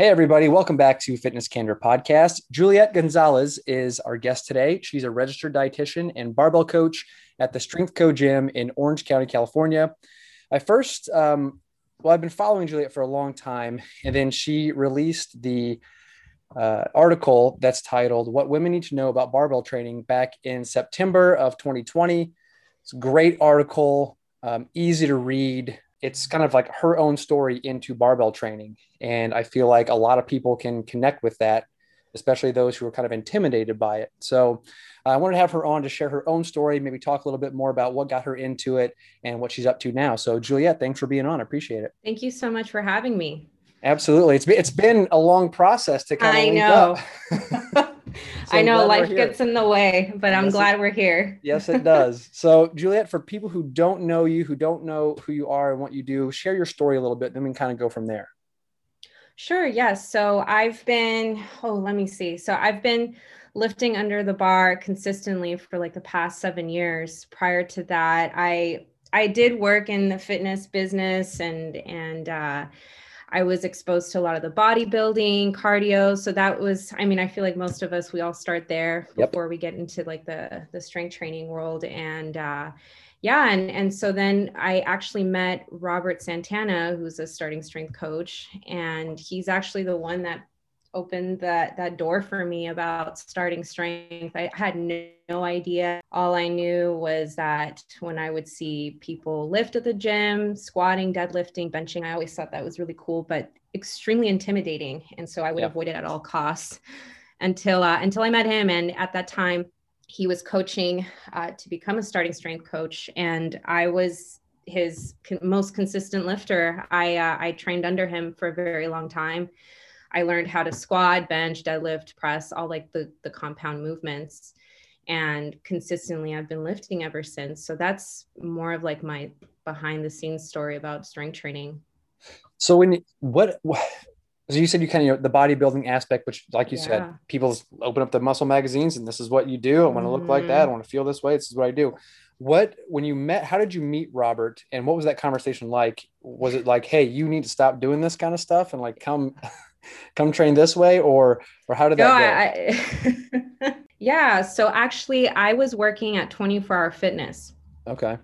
Hey, everybody, welcome back to Fitness Candor Podcast. Juliet Gonzalez is our guest today. She's a registered dietitian and barbell coach at the Strength Co Gym in Orange County, California. I first, um, well, I've been following Juliet for a long time, and then she released the uh, article that's titled What Women Need to Know About Barbell Training back in September of 2020. It's a great article, um, easy to read, it's kind of like her own story into barbell training. And I feel like a lot of people can connect with that, especially those who are kind of intimidated by it. So I wanted to have her on to share her own story, maybe talk a little bit more about what got her into it and what she's up to now. So Juliet, thanks for being on. I appreciate it. Thank you so much for having me. Absolutely. It's been, it's been a long process to kind of I know. So I know life gets in the way, but I'm yes, glad it, we're here. yes, it does. So, Juliet, for people who don't know you, who don't know who you are and what you do, share your story a little bit, then we can kind of go from there. Sure. Yes. So, I've been, oh, let me see. So, I've been lifting under the bar consistently for like the past seven years. Prior to that, I I did work in the fitness business and and uh, I was exposed to a lot of the bodybuilding, cardio. So that was, I mean, I feel like most of us, we all start there yep. before we get into like the, the strength training world. And, uh, yeah. And, and so then I actually met Robert Santana, who's a starting strength coach. And he's actually the one that opened that that door for me about starting strength. I had no, no, idea. All I knew was that when I would see people lift at the gym, squatting, deadlifting, benching, I always thought that was really cool, but extremely intimidating. And so I would yeah. avoid it at all costs until uh, until I met him. And at that time, he was coaching uh, to become a starting strength coach, and I was his con- most consistent lifter. I uh, I trained under him for a very long time I learned how to squat, bench, deadlift, press, all like the the compound movements. And consistently I've been lifting ever since. So that's more of like my behind the scenes story about strength training. So when what so you said you kind of know the bodybuilding aspect, which like you yeah. said, people open up the muscle magazines and this is what you do. I want to look like that. I mm-hmm. want to feel this way. This is what I do. What when you met, how did you meet Robert and what was that conversation like? Was it like, hey, you need to stop doing this kind of stuff and like come come train this way or or how did that go? I, yeah so actually i was working at 24 hour fitness. Okay.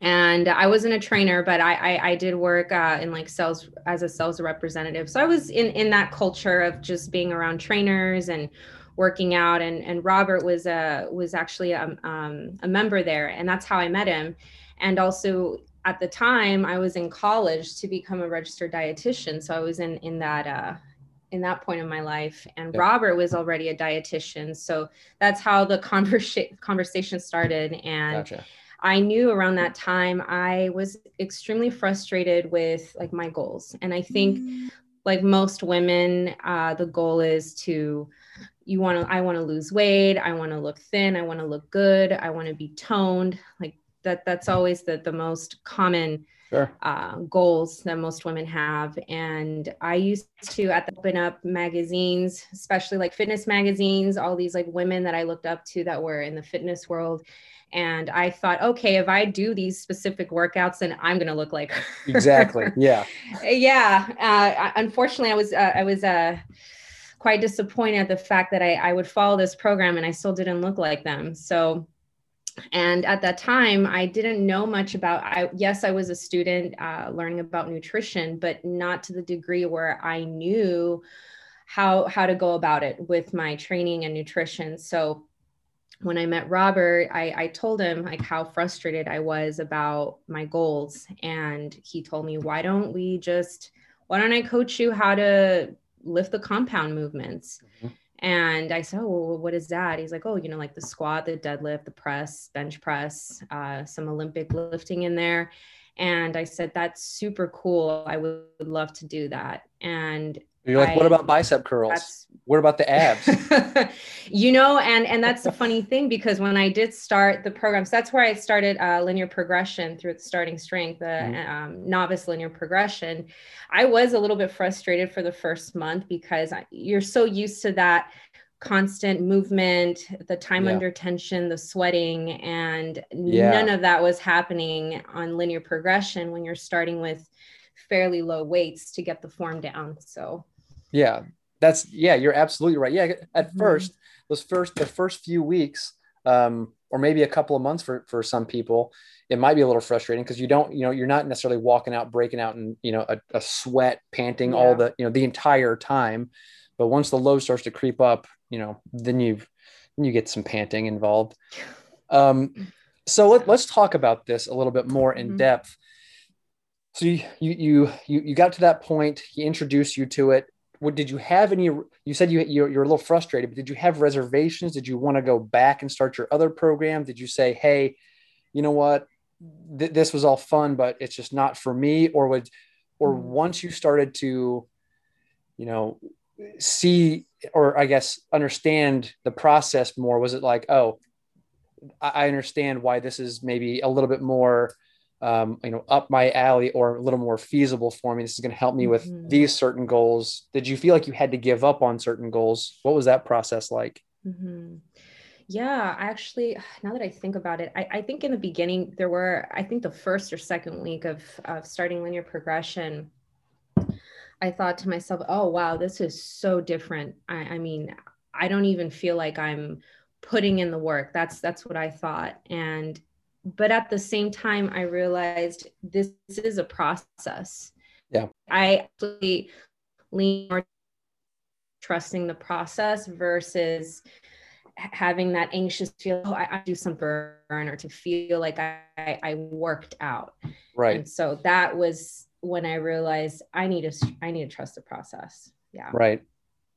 And i wasn't a trainer but i i, I did work uh, in like sales as a sales representative. So i was in in that culture of just being around trainers and working out and and robert was a was actually a, um, a member there and that's how i met him. And also at the time i was in college to become a registered dietitian. So i was in in that uh in that point in my life and robert was already a dietitian so that's how the conversa- conversation started and gotcha. i knew around that time i was extremely frustrated with like my goals and i think mm. like most women uh, the goal is to you want to i want to lose weight i want to look thin i want to look good i want to be toned like that that's always the the most common sure. uh, goals that most women have. And I used to at the open up magazines, especially like fitness magazines, all these like women that I looked up to that were in the fitness world. And I thought, okay, if I do these specific workouts, then I'm going to look like her. exactly. Yeah. yeah. Uh, unfortunately, I was, uh, I was, uh, quite disappointed at the fact that I, I would follow this program and I still didn't look like them. So and at that time i didn't know much about i yes i was a student uh, learning about nutrition but not to the degree where i knew how how to go about it with my training and nutrition. So when i met robert i i told him like how frustrated i was about my goals. And he told me why don't we just why don't i coach you how to lift the compound movements? Mm-hmm and I said, Oh, well, what is that? He's like, Oh, you know, like the squat, the deadlift, the press, bench press, uh, some Olympic lifting in there. And I said, That's super cool. I would love to do that. And you're like, I, what about bicep curls? What about the abs? you know, and and that's the funny thing because when I did start the programs, that's where I started uh, linear progression through the starting strength, the mm-hmm. um, novice linear progression. I was a little bit frustrated for the first month because you're so used to that constant movement, the time yeah. under tension, the sweating, and yeah. none of that was happening on linear progression when you're starting with fairly low weights to get the form down. So Yeah, that's yeah, you're absolutely right. Yeah, at mm-hmm. first, those first the first few weeks, um, or maybe a couple of months for for some people, it might be a little frustrating because you don't, you know, you're not necessarily walking out, breaking out, and you know, a, a sweat, panting yeah. all the, you know, the entire time. But once the load starts to creep up, you know, then you then you get some panting involved. Um, so let, us talk about this a little bit more in mm-hmm. depth. So you, you you you got to that point. He introduced you to it. What did you have any? You said you you're, you're a little frustrated, but did you have reservations? Did you want to go back and start your other program? Did you say, hey, you know what, th- this was all fun, but it's just not for me? Or would, or mm-hmm. once you started to, you know, see or I guess understand the process more, was it like, oh, I understand why this is maybe a little bit more um, you know, up my alley or a little more feasible for me. This is going to help me with mm-hmm. these certain goals. Did you feel like you had to give up on certain goals? What was that process like? Mm-hmm. Yeah, actually, now that I think about it, I, I, think in the beginning there were, I think the first or second week of, of starting linear progression, I thought to myself, oh, wow, this is so different. I, I mean, I don't even feel like I'm putting in the work. That's, that's what I thought. And but at the same time i realized this is a process. Yeah. I actually lean more trusting the process versus having that anxious feel oh, I, I do some burn or to feel like I, I worked out. Right. And so that was when i realized i need to i need to trust the process. Yeah. Right.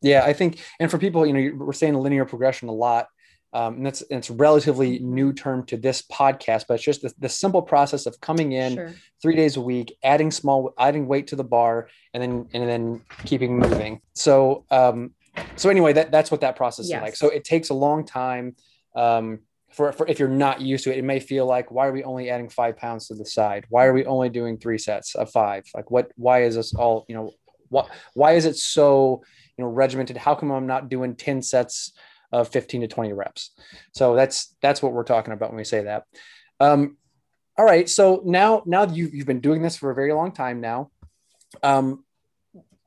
Yeah i think and for people you know we're saying linear progression a lot um, and that's it's a relatively new term to this podcast, but it's just the, the simple process of coming in sure. three days a week, adding small, adding weight to the bar, and then and then keeping moving. So um, so anyway, that that's what that process yes. is like. So it takes a long time. Um, for, for if you're not used to it, it may feel like why are we only adding five pounds to the side? Why are we only doing three sets of five? Like what? Why is this all? You know, what? Why is it so you know regimented? How come I'm not doing ten sets? Of 15 to 20 reps. So that's that's what we're talking about when we say that. Um, all right. So now now you you've been doing this for a very long time now. Um,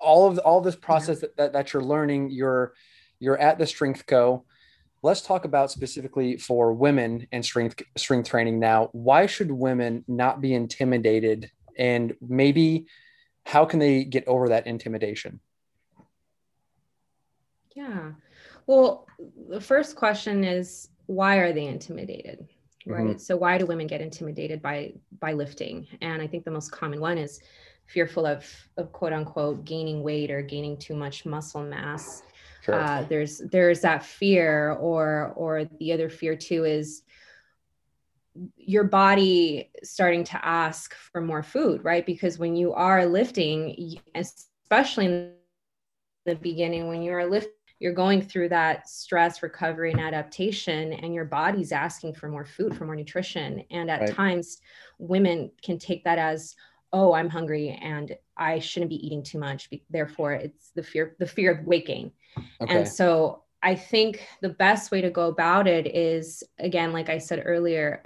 all of all this process that, that, that you're learning, you're you're at the Strength Co. Let's talk about specifically for women and strength strength training now. Why should women not be intimidated, and maybe how can they get over that intimidation? Yeah. Well, the first question is why are they intimidated? Right. Mm-hmm. So why do women get intimidated by by lifting? And I think the most common one is fearful of of quote unquote gaining weight or gaining too much muscle mass. Sure. Uh, there's there's that fear, or or the other fear too is your body starting to ask for more food, right? Because when you are lifting, especially in the beginning, when you are lifting you're going through that stress recovery and adaptation and your body's asking for more food for more nutrition and at right. times women can take that as oh i'm hungry and i shouldn't be eating too much therefore it's the fear the fear of weight gain okay. and so i think the best way to go about it is again like i said earlier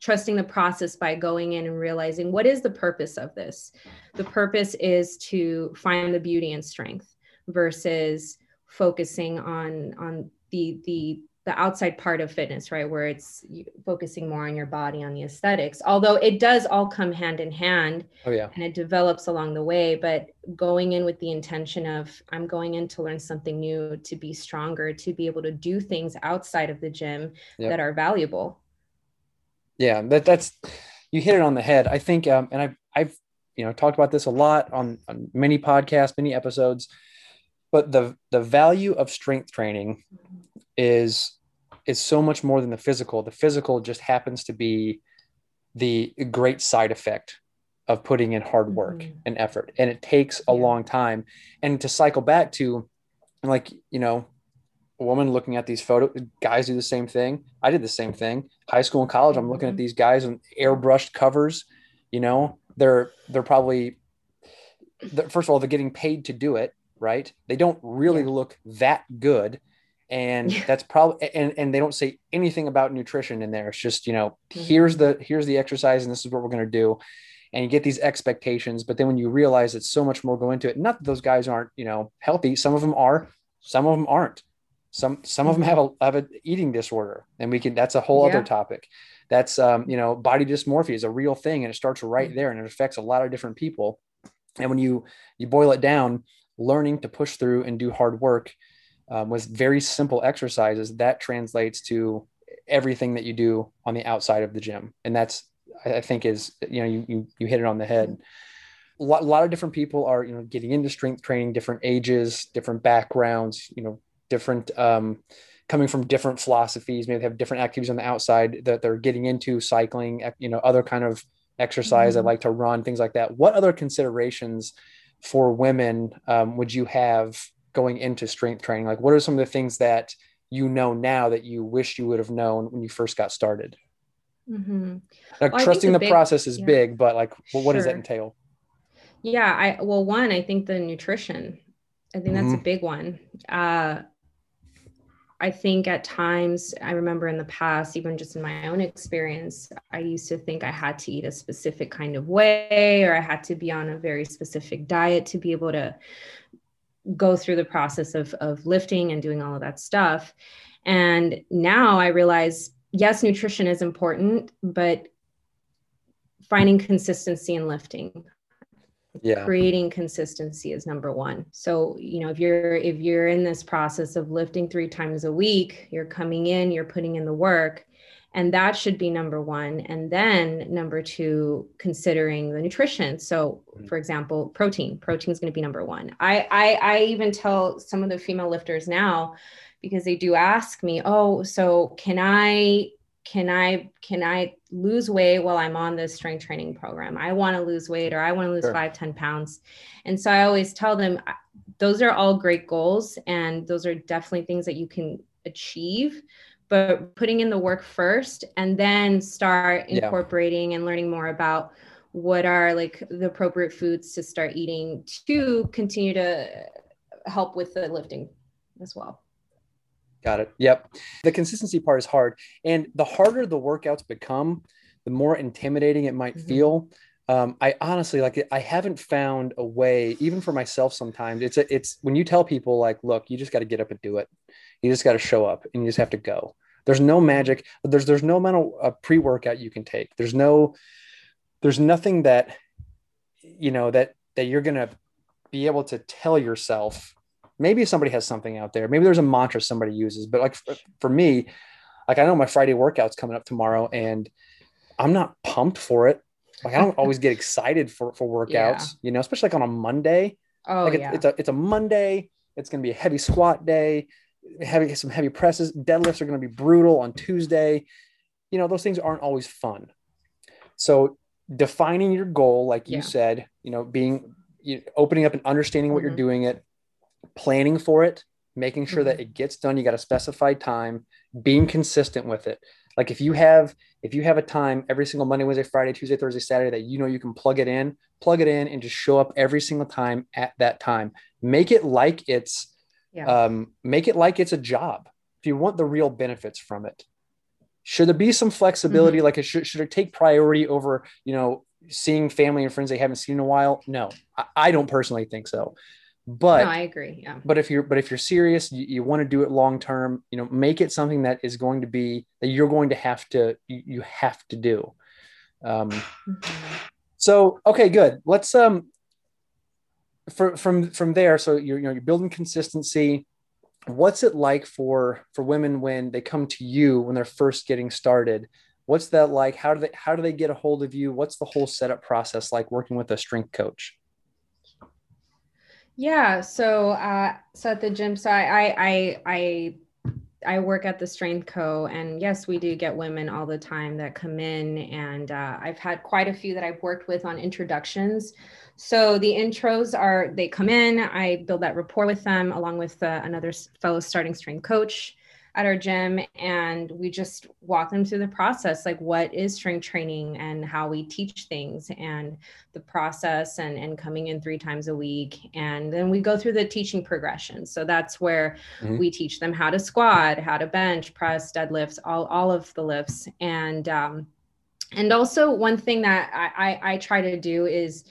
trusting the process by going in and realizing what is the purpose of this the purpose is to find the beauty and strength versus focusing on on the the the outside part of fitness right? Where it's focusing more on your body on the aesthetics. Although it does all come hand in hand oh yeah. and it develops along the way but going in with the intention of i'm going in to learn something new to be stronger to be able to do things outside of the gym yep. that are valuable. Yeah that that's you hit it on the head. I think um and i've i've you know talked about this a lot on on many podcasts many episodes but the the value of strength training is is so much more than the physical the physical just happens to be the great side effect of putting in hard work mm-hmm. and effort and it takes a yeah. long time and to cycle back to like you know a woman looking at these photos guys do the same thing i did the same thing high school and college i'm looking mm-hmm. at these guys on airbrushed covers you know they're they're probably first of all they're getting paid to do it right? They don't really yeah. look that good. And yeah. that's probably and, and they don't say anything about nutrition in there. It's just, you know, mm-hmm. here's the here's the exercise and this is what we're gonna do. and you get these expectations but then when you realize it's so much more go into it not that those guys aren't you know healthy some of them are some of them aren't some some of them have a have an eating disorder and we can that's a whole yeah. other topic that's um, you know body dysmorphia is a real thing and it starts right mm. there and it affects a lot of different people and when you you boil it down learning to push through and do hard work um, with very simple exercises that translates to everything that you do on the outside of the gym. And that's i think is you know you you, you hit it on the head. A lot, a lot of different people are you know getting into strength training different ages different backgrounds you know different um, coming from different philosophies maybe they have different activities on the outside that they're getting into cycling you know other kind of exercise. Mm-hmm. i like to run things like that. What other considerations for women um, would you have going into strength training like what are some of the things that you know now that you wish you would have known when you first got started mm-hmm. like well, trusting the, the big, process is yeah. big but like well, what sure. does that entail yeah i well one i think the nutrition i think that's mm-hmm. a big one uh I think at times, I remember in the past, even just in my own experience, I used to think I had to eat a specific kind of way or I had to be on a very specific diet to be able to go through the process of, of lifting and doing all of that stuff. And now I realize, yes, nutrition is important, but finding consistency in lifting yeah. creating consistency is number one. So you know if you're if you're in this process of lifting three times a week you're coming in you're putting in the work and that should be number one. And then number two considering the nutrition. So mm-hmm. for example protein. Protein is going to be number one. I, I i even tell some of the female lifters now because they do ask me oh so can i can i can i lose weight while i'm on this strength training program i want to lose weight or i want to lose sure. five ten pounds and so i always tell them those are all great goals and those are definitely things that you can achieve but putting in the work first and then start incorporating yeah. and learning more about what are like the appropriate foods to start eating to continue to help with the lifting as well Got it. Yep. The consistency part is hard. And the harder the workouts become, the more intimidating it might mm-hmm. feel. Um, I honestly like I haven't found a way, even for myself sometimes. It's a, it's when you tell people like, look, you just got to get up and do it. You just got to show up and you just have to go. There's no magic. There's there's no mental uh, pre-workout you can take. There's no there's nothing that you know that that you're gonna be able to tell yourself maybe somebody has something out there. Maybe there's a mantra somebody uses, but like for, for me, like I know my Friday workout's coming up tomorrow and I'm not pumped for it. Like I don't always get excited for, for workouts, yeah. you know, especially like on a Monday. Oh, like yeah. it's a, it's a Monday. It's going to be a heavy squat day, heavy, some heavy presses. Deadlifts are going to be brutal on Tuesday. You know, those things aren't always fun. So defining your goal, like you said, you know, being, you opening up and understanding what mm-hmm. you're doing it, planning for it, making sure mm-hmm. that it gets done. You got a specified time, being consistent with it. Like if you have if you have a time every single Monday, Wednesday, Friday, Tuesday, Thursday, Saturday that you know you can plug it in, plug it in and just show up every single time at that time. Make it like it's yeah. um, make it like it's a job. If you want the real benefits from it, should there be some flexibility? Mm-hmm. Like it should should it take priority over you know seeing family and friends they haven't seen in a while? No, I, I don't personally think so. But no, I agree. Yeah. But if you're but if you're serious, you, you want to do it long term, you know, make it something that is going to be that you're going to have to you, you have to do. Um mm-hmm. so okay, good. Let's um for, from from there, so you're you know you're building consistency. What's it like for for women when they come to you when they're first getting started? What's that like? How do they how do they get a hold of you? What's the whole setup process like working with a strength coach? Yeah. So, uh, so at the gym, so I, I, I, I work at the Strength Co. And yes, we do get women all the time that come in. And uh, I've had quite a few that I've worked with on introductions. So the intros are they come in, I build that rapport with them along with uh, another fellow starting strength coach at our gym and we just walk them through the process like what is strength training and how we teach things and the process and, and coming in three times a week and then we go through the teaching progression so that's where mm-hmm. we teach them how to squat how to bench press deadlifts all, all of the lifts and um, and also one thing that I, I, I try to do is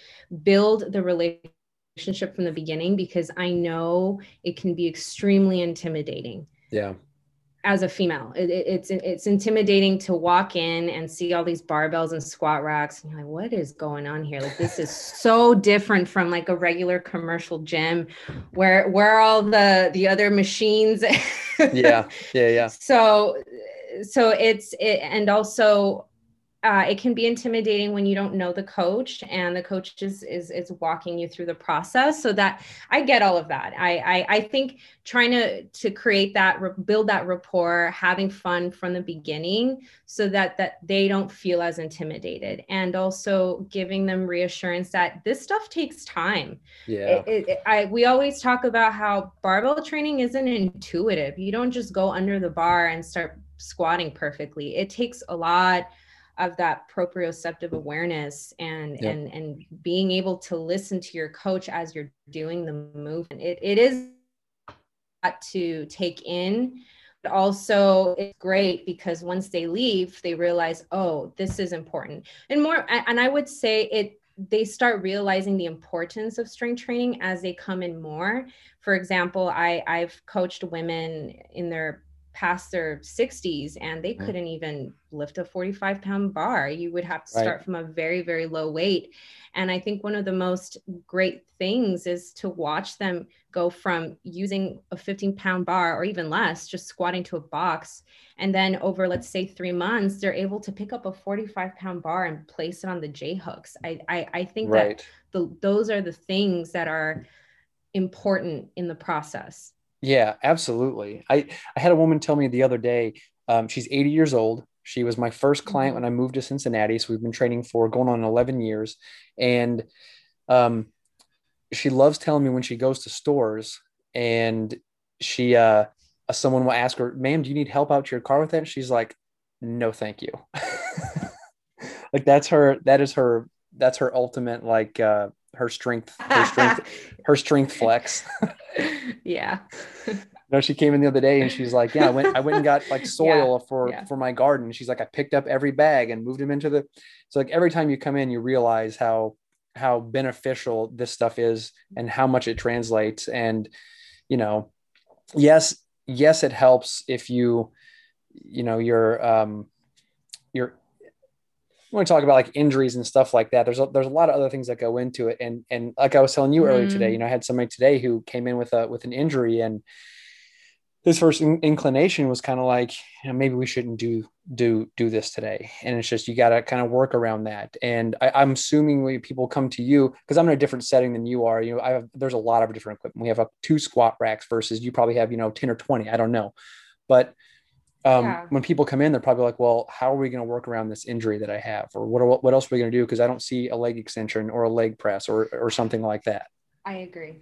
build the relationship from the beginning because I know it can be extremely intimidating. Yeah as a female. It, it, it's it's intimidating to walk in and see all these barbells and squat racks and you're like what is going on here? Like this is so different from like a regular commercial gym where where all the the other machines yeah yeah yeah. So so it's it, and also uh, it can be intimidating when you don't know the coach and the coach is, is is walking you through the process. So that i get all of that. I i, I think trying to to create that build that rapport having fun from the beginning so that that they don't feel as intimidated. And also giving them reassurance that this stuff takes time. Yeah. It, it, I, we always talk about how barbell training isn't intuitive. You don't just go under the bar and start squatting perfectly. It takes a lot of that proprioceptive awareness and yep. and and being able to listen to your coach as you're doing the movement. It, it is to take in but also it's great because once they leave they realize oh this is important. And more and i would say it they start realizing the importance of strength training as they come in more. For example i i've coached women in their past their 60s and they mm. couldn't even lift a 45 pound bar. You would have to start right. from a very, very low weight. And I think one of the most great things is to watch them go from using a 15 pound bar or even less, just squatting to a box. And then over, let's say, three months, they're able to pick up a 45 pound bar and place it on the J hooks. I, I, I think right. that the, those are the things that are important in the process. Yeah, absolutely. I, I had a woman tell me the other day, um, she's 80 years old. She was my first client mm-hmm. when I moved to Cincinnati. So we've been training for going on 11 years. And um, she loves telling me when she goes to stores and she, uh, someone will ask her, ma'am, do you need help out to your car with that? she's like, no, thank you. like that's her, that is her, that's her ultimate, like, uh, her strength, her strength, her strength flex. yeah. no, she came in the other day and she's like, "Yeah, I went, I went and got like soil yeah, for yeah. for my garden." She's like, "I picked up every bag and moved them into the." So like every time you come in, you realize how how beneficial this stuff is and how much it translates. And you know, yes, yes, it helps if you, you know, you're um, when we talk about like injuries and stuff like that, there's a, there's a lot of other things that go into it. And and like I was telling you earlier today, mm. you know, I had somebody today who came in with a with an injury, and his first in- inclination was kind of like, you know, maybe we shouldn't do do do this today. And it's just you got to kind of work around that. And I, am assuming when people come to you because I'm in a different setting than you are. You know, I have there's a lot of different equipment. We have up two squat racks versus you probably have you know ten or twenty. I don't know, but um, yeah. when people come in, they're probably like, well, how are we going to work around this injury that I have? Or what, what else are we going to do? Cause I don't see a leg extension or a leg press or, or something like that. I agree.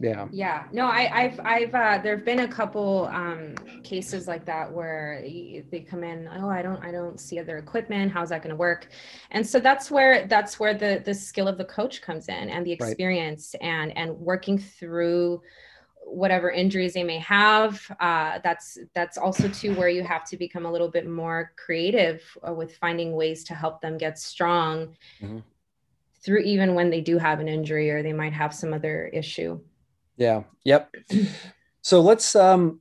Yeah. Yeah. No, I, I've, I've, uh, there've been a couple, um, cases like that where they come in, oh, I don't, I don't see other equipment. How's that going to work? And so that's where, that's where the, the skill of the coach comes in and the experience right. and, and working through, whatever injuries they may have uh, that's that's also too where you have to become a little bit more creative uh, with finding ways to help them get strong mm-hmm. through even when they do have an injury or they might have some other issue. Yeah. Yep. So let's um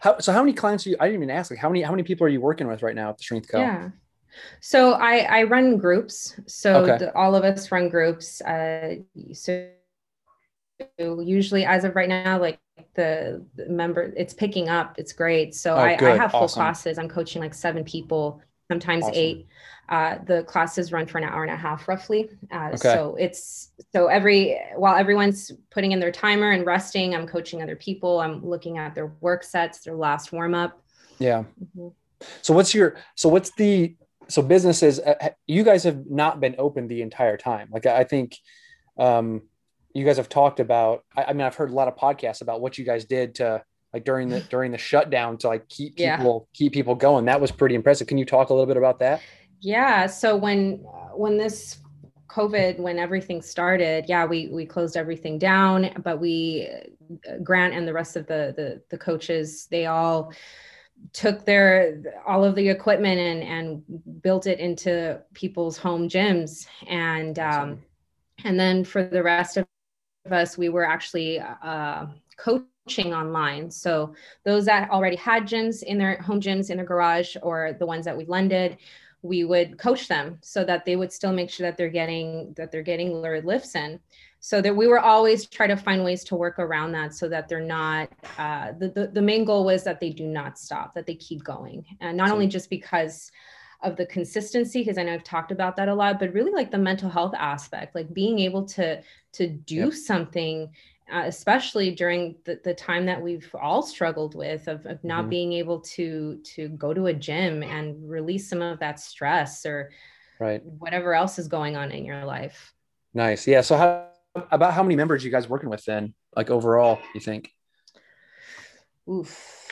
how so how many clients are you i didn't even ask like how many how many people are you working with right now at the strength co? Yeah. So i i run groups. So okay. the, all of us run groups. Uh so usually as of right now like the, the member it's picking up it's great. So oh, I, I, have full awesome. classes. I'm coaching like seven people sometimes awesome. eight. Uh, the classes run for an hour and a half roughly. Uh, okay. so it's so every while everyone's putting in their timer and resting i'm coaching other people. I'm looking at their work sets their last warm up yeah. Mm-hmm. so what's your so what's the so businesses uh, you guys have not been open the entire time. Like i think um you guys have talked about I, I, mean i've heard a lot of podcasts about what you guys did to like during the during the shutdown to like keep people yeah. keep people going. That was pretty impressive. Can you talk a little bit about that? Yeah. So when when this covid when everything started yeah we we closed everything down but we grant and the rest of the the, the coaches they all took their all of the equipment and and built it into people's home gyms. And um, and then for the rest of us we were actually uh, coaching online. So those that already had gyms in their home gyms in their garage or the ones that we lended we would coach them so that they would still make sure that they're getting that they're getting their lifts in. So that we were always try to find ways to work around that so that they're not uh, the, the, the main goal was that they do not stop that they keep going. And not only just because of the consistency because i know i've talked about that a lot but really like the mental health aspect like being able to to do yep. something uh, especially during the, the time that we've all struggled with of, of not mm-hmm. being able to to go to a gym and release some of that stress or right whatever else is going on in your life nice yeah so how about how many members you guys working with then, like overall, you think? Oof.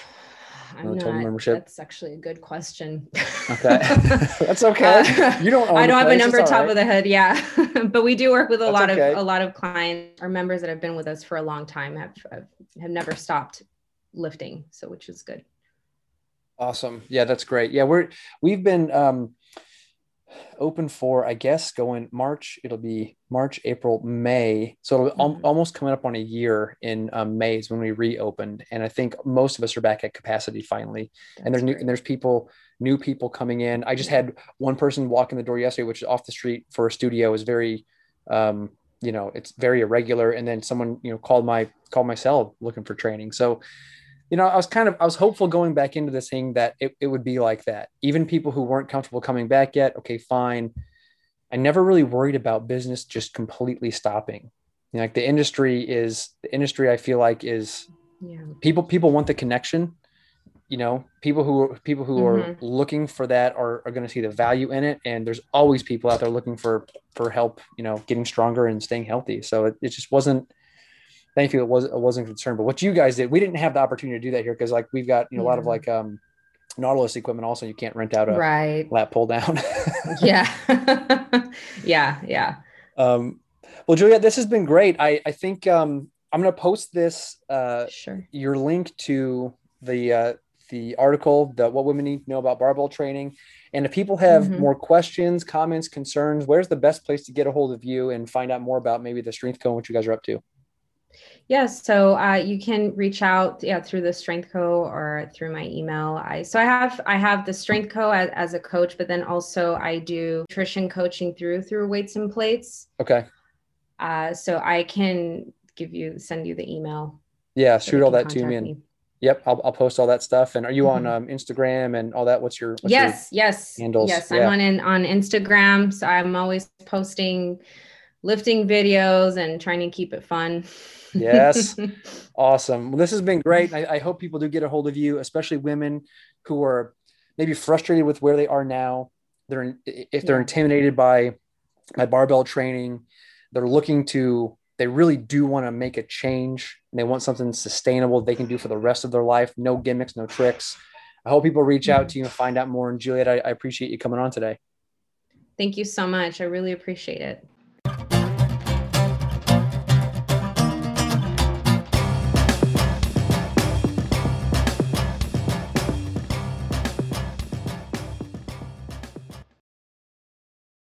I'm not, membership. That's actually a good question. Okay, that's okay. Uh, you don't. I don't have a number top right. of the head. Yeah, but we do work with a that's lot okay. of a lot of clients or members that have been with us for a long time have have, have never stopped lifting. So, which is good. Awesome. Yeah, that's great. Yeah, we're we've been um, open for i guess going march it'll be march april may. So it'll mm-hmm. al- almost coming up on a year in um, may is when we reopened. And i think most of us are back at capacity finally. That's and there's new and there's people new people coming in. I just had one person walk in the door yesterday which is off the street for a studio. Is very um, you know it's very irregular. And then someone you know called my called my cell looking for training. So you know, I was kind of I was hopeful going back into this thing that it, it would be like that. Even people who weren't comfortable coming back yet, okay, fine. I never really worried about business just completely stopping. You know, like the industry is the industry I feel like is yeah. people people want the connection. You know, people who people who mm-hmm. are looking for that are, are going to see the value in it. And there's always people out there looking for for help, you know, getting stronger and staying healthy. So it, it just wasn't thankfully it was it wasn't concerned. But what you guys did, we didn't have the opportunity to do that here because like we've got you know a lot of like um Nautilus equipment also you can't rent out a right. lat pull down. yeah. yeah, yeah. Um well Julia, this has been great. I I think um I'm going to post this uh sure. your link to the uh the article that what women need to know about barbell training and if people have mm-hmm. more questions comments concerns where's the best place to get a hold of you and find out more about maybe the Strength Co, what you guys are up to Yes, so uh, you can reach out yeah through the Strength Co or through my email. I so I have I have the Strength Co as, as a coach, but then also I do nutrition coaching through through weights and plates. Okay. Uh, so I can give you send you the email. Yeah, shoot all that to me, and me. yep, I'll, I'll post all that stuff. And are you mm-hmm. on um, Instagram and all that? What's your what's yes, your yes, handles? Yes, yeah. I'm on in, on Instagram, so I'm always posting lifting videos and trying to keep it fun. yes. Awesome. Well, this has been great. I, I, hope people do get a hold of you, especially women who are maybe frustrated with where they are now. They're if they're intimidated by my barbell training, they're looking to they really do want to make a change and they want something sustainable they can do for the rest of their life. No gimmicks, no tricks. I hope people reach out to you and find out more. And Juliet, I, I appreciate you coming on today. Thank you so much. I really appreciate it.